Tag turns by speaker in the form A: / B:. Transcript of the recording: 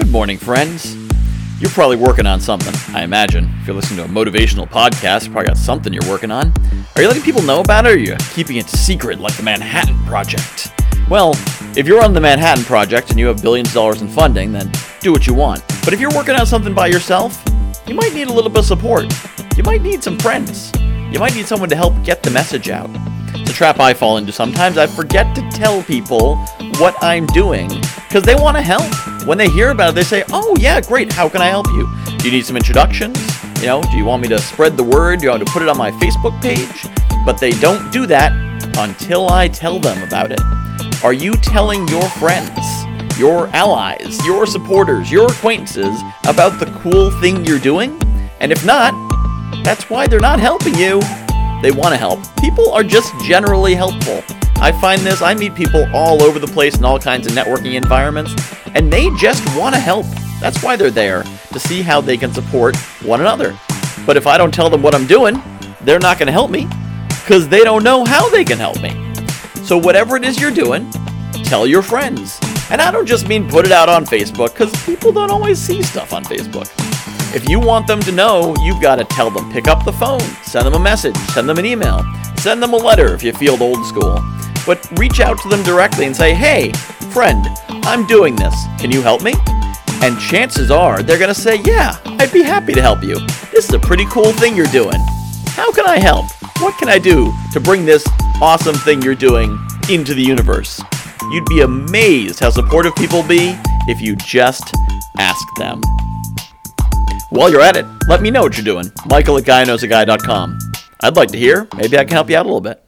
A: Good morning, friends. You're probably working on something, I imagine. If you're listening to a motivational podcast, you probably got something you're working on. Are you letting people know about it, or are you keeping it secret like the Manhattan Project? Well, if you're on the Manhattan Project and you have billions of dollars in funding, then do what you want. But if you're working on something by yourself, you might need a little bit of support. You might need some friends. You might need someone to help get the message out. It's a trap I fall into sometimes. I forget to tell people what I'm doing because they want to help. When they hear about it, they say, Oh, yeah, great. How can I help you? Do you need some introductions? You know, do you want me to spread the word? Do you want to put it on my Facebook page? But they don't do that until I tell them about it. Are you telling your friends, your allies, your supporters, your acquaintances about the cool thing you're doing? And if not, that's why they're not helping you. They want to help. People are just generally helpful. I find this, I meet people all over the place in all kinds of networking environments, and they just want to help. That's why they're there, to see how they can support one another. But if I don't tell them what I'm doing, they're not going to help me because they don't know how they can help me. So, whatever it is you're doing, tell your friends. And I don't just mean put it out on Facebook because people don't always see stuff on Facebook. If you want them to know, you've got to tell them. Pick up the phone, send them a message, send them an email, send them a letter if you feel old school. But reach out to them directly and say, hey, friend, I'm doing this. Can you help me? And chances are they're going to say, yeah, I'd be happy to help you. This is a pretty cool thing you're doing. How can I help? What can I do to bring this awesome thing you're doing into the universe? You'd be amazed how supportive people be if you just ask them. While you're at it, let me know what you're doing. Michael at GuyKnowsAGuy.com. I'd like to hear. Maybe I can help you out a little bit.